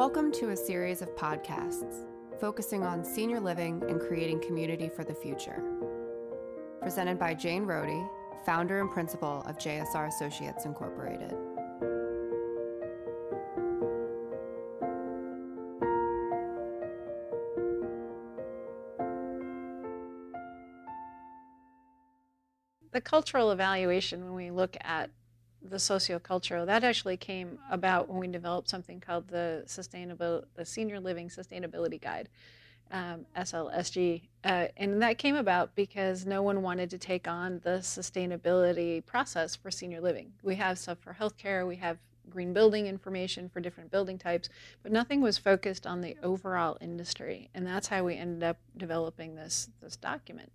Welcome to a series of podcasts focusing on senior living and creating community for the future. Presented by Jane Rohde, founder and principal of JSR Associates Incorporated. The cultural evaluation, when we look at the sociocultural, that actually came about when we developed something called the sustainable, the Senior Living Sustainability Guide, um, SLSG, uh, and that came about because no one wanted to take on the sustainability process for senior living. We have stuff for healthcare, we have green building information for different building types, but nothing was focused on the overall industry, and that's how we ended up developing this this document.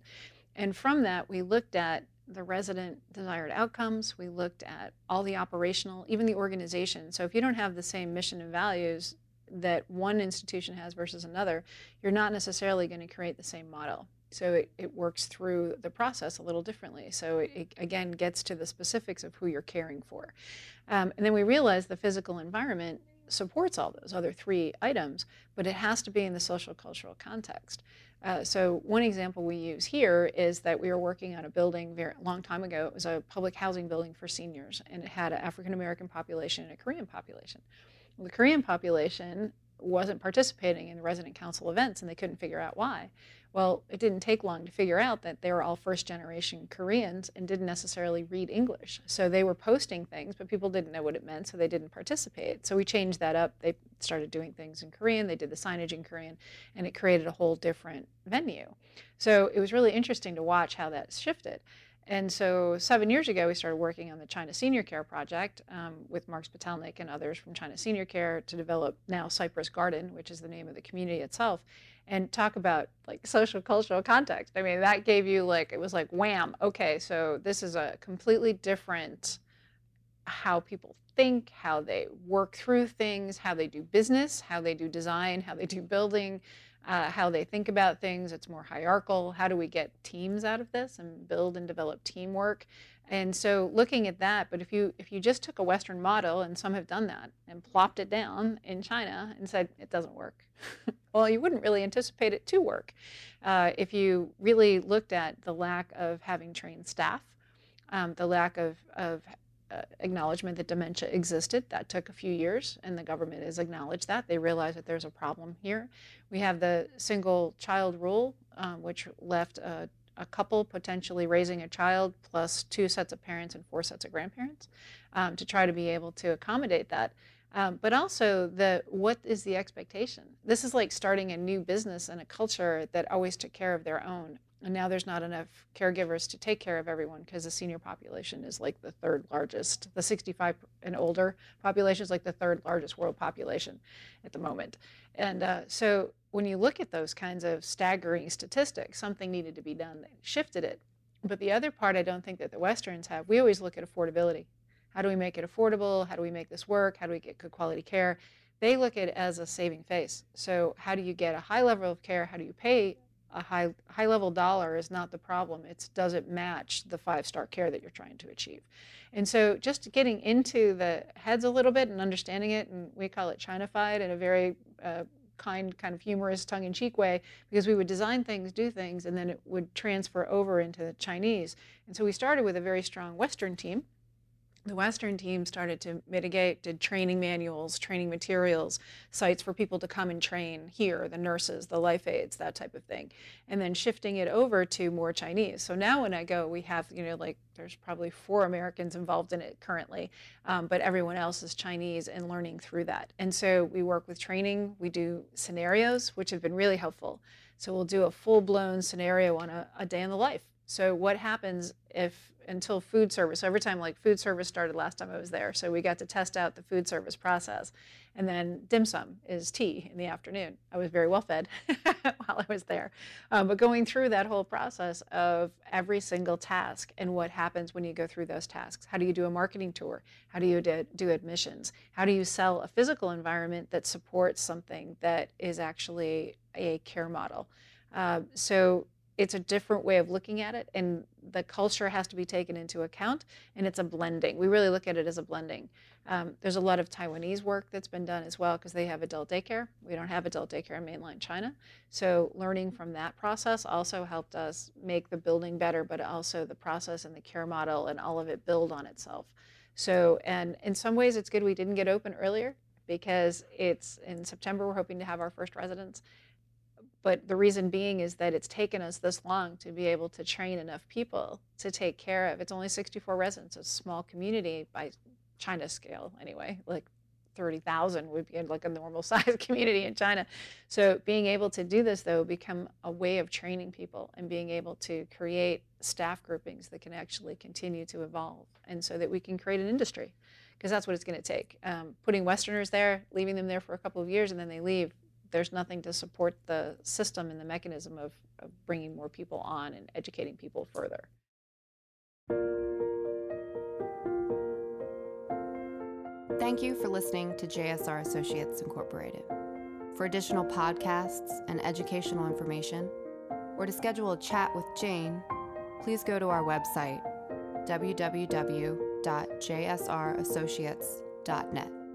And from that, we looked at the resident desired outcomes. We looked at all the operational, even the organization. So if you don't have the same mission and values that one institution has versus another, you're not necessarily going to create the same model. So it, it works through the process a little differently. So it, it again gets to the specifics of who you're caring for. Um, and then we realize the physical environment supports all those other three items, but it has to be in the social cultural context. Uh, so one example we use here is that we were working on a building very long time ago. It was a public housing building for seniors, and it had an African American population and a Korean population. Well, the Korean population wasn't participating in the resident council events, and they couldn't figure out why. Well, it didn't take long to figure out that they were all first generation Koreans and didn't necessarily read English. So they were posting things, but people didn't know what it meant, so they didn't participate. So we changed that up. They started doing things in Korean, they did the signage in Korean, and it created a whole different venue. So it was really interesting to watch how that shifted. And so seven years ago, we started working on the China Senior Care Project um, with Mark Spitalnik and others from China Senior Care to develop now Cypress Garden, which is the name of the community itself and talk about like social cultural context. I mean, that gave you like it was like wham. Okay, so this is a completely different how people think, how they work through things, how they do business, how they do design, how they do building, uh, how they think about things. It's more hierarchical. How do we get teams out of this and build and develop teamwork? And so looking at that, but if you if you just took a Western model, and some have done that, and plopped it down in China and said it doesn't work, well, you wouldn't really anticipate it to work. Uh, if you really looked at the lack of having trained staff, um, the lack of, of uh, acknowledgement that dementia existed. That took a few years, and the government has acknowledged that. They realize that there's a problem here. We have the single child rule, um, which left a, a, couple potentially raising a child plus two sets of parents and four sets of grandparents um, to try to be able to accommodate that. Um, but also the what is the expectation? This is like starting a new business and a culture that always took care of their own. And now there's not enough caregivers to take care of everyone because the senior population is like the third largest. The 65 and older population is like the third largest world population at the moment. And uh, so when you look at those kinds of staggering statistics, something needed to be done that shifted it. But the other part I don't think that the Westerns have, we always look at affordability. How do we make it affordable? How do we make this work? How do we get good quality care? They look at it as a saving face. So how do you get a high level of care? How do you pay a high high level dollar is not the problem. It's does it match the five star care that you're trying to achieve? And so just getting into the heads a little bit and understanding it, and we call it Chinafied in a very uh, kind, kind of humorous, tongue in cheek way, because we would design things, do things, and then it would transfer over into the Chinese. And so we started with a very strong Western team the Western team started to mitigate, did training manuals, training materials, sites for people to come and train here, the nurses, the life aides, that type of thing. And then shifting it over to more Chinese. So now when I go, we have, you know, like there's probably four Americans involved in it currently, um, but everyone else is Chinese and learning through that. And so we work with training, we do scenarios, which have been really helpful. So we'll do a full blown scenario on a, a day in the life. So what happens if until food service. So Every time like food service started last time I was there, so we got to test out the food service process. And then dim sum is tea in the afternoon. I was very well fed while I was there. Um, but going through that whole process of every single task and what happens when you go through those tasks. How do you do a marketing tour? How do you do, admissions? How do you sell a physical environment that supports something that is actually a care model? Uh, so it's a different way of looking at it and the culture has to be taken into account and it's a blending. We really look at it as a blending. Um, there's a lot of taiwanese work that's been done as well because they have adult daycare. We don't have adult daycare in mainland china. So learning from that process also helped us make the building better but also the process and the care model and all of it build on itself. So and in some ways it's good we didn't get open earlier because it's in september we're hoping to have our first residents but the reason being is that it's taken us this long to be able to train enough people to take care of. It's only 64 residents, a small community by China scale anyway, like 30,000 would be like a normal size community in China. So being able to do this though become a way of training people and being able to create staff groupings that can actually continue to evolve and so that we can create an industry because that's what it's going to take. Um, putting Westerners there, leaving them there for a couple of years and then they leave there's nothing to support the system and the mechanism of, of bringing more people on and educating people further. Thank you for listening to JSR Associates Incorporated. For additional podcasts and educational information, or to schedule a chat with Jane, please go to our website, www.jsrassociates.net.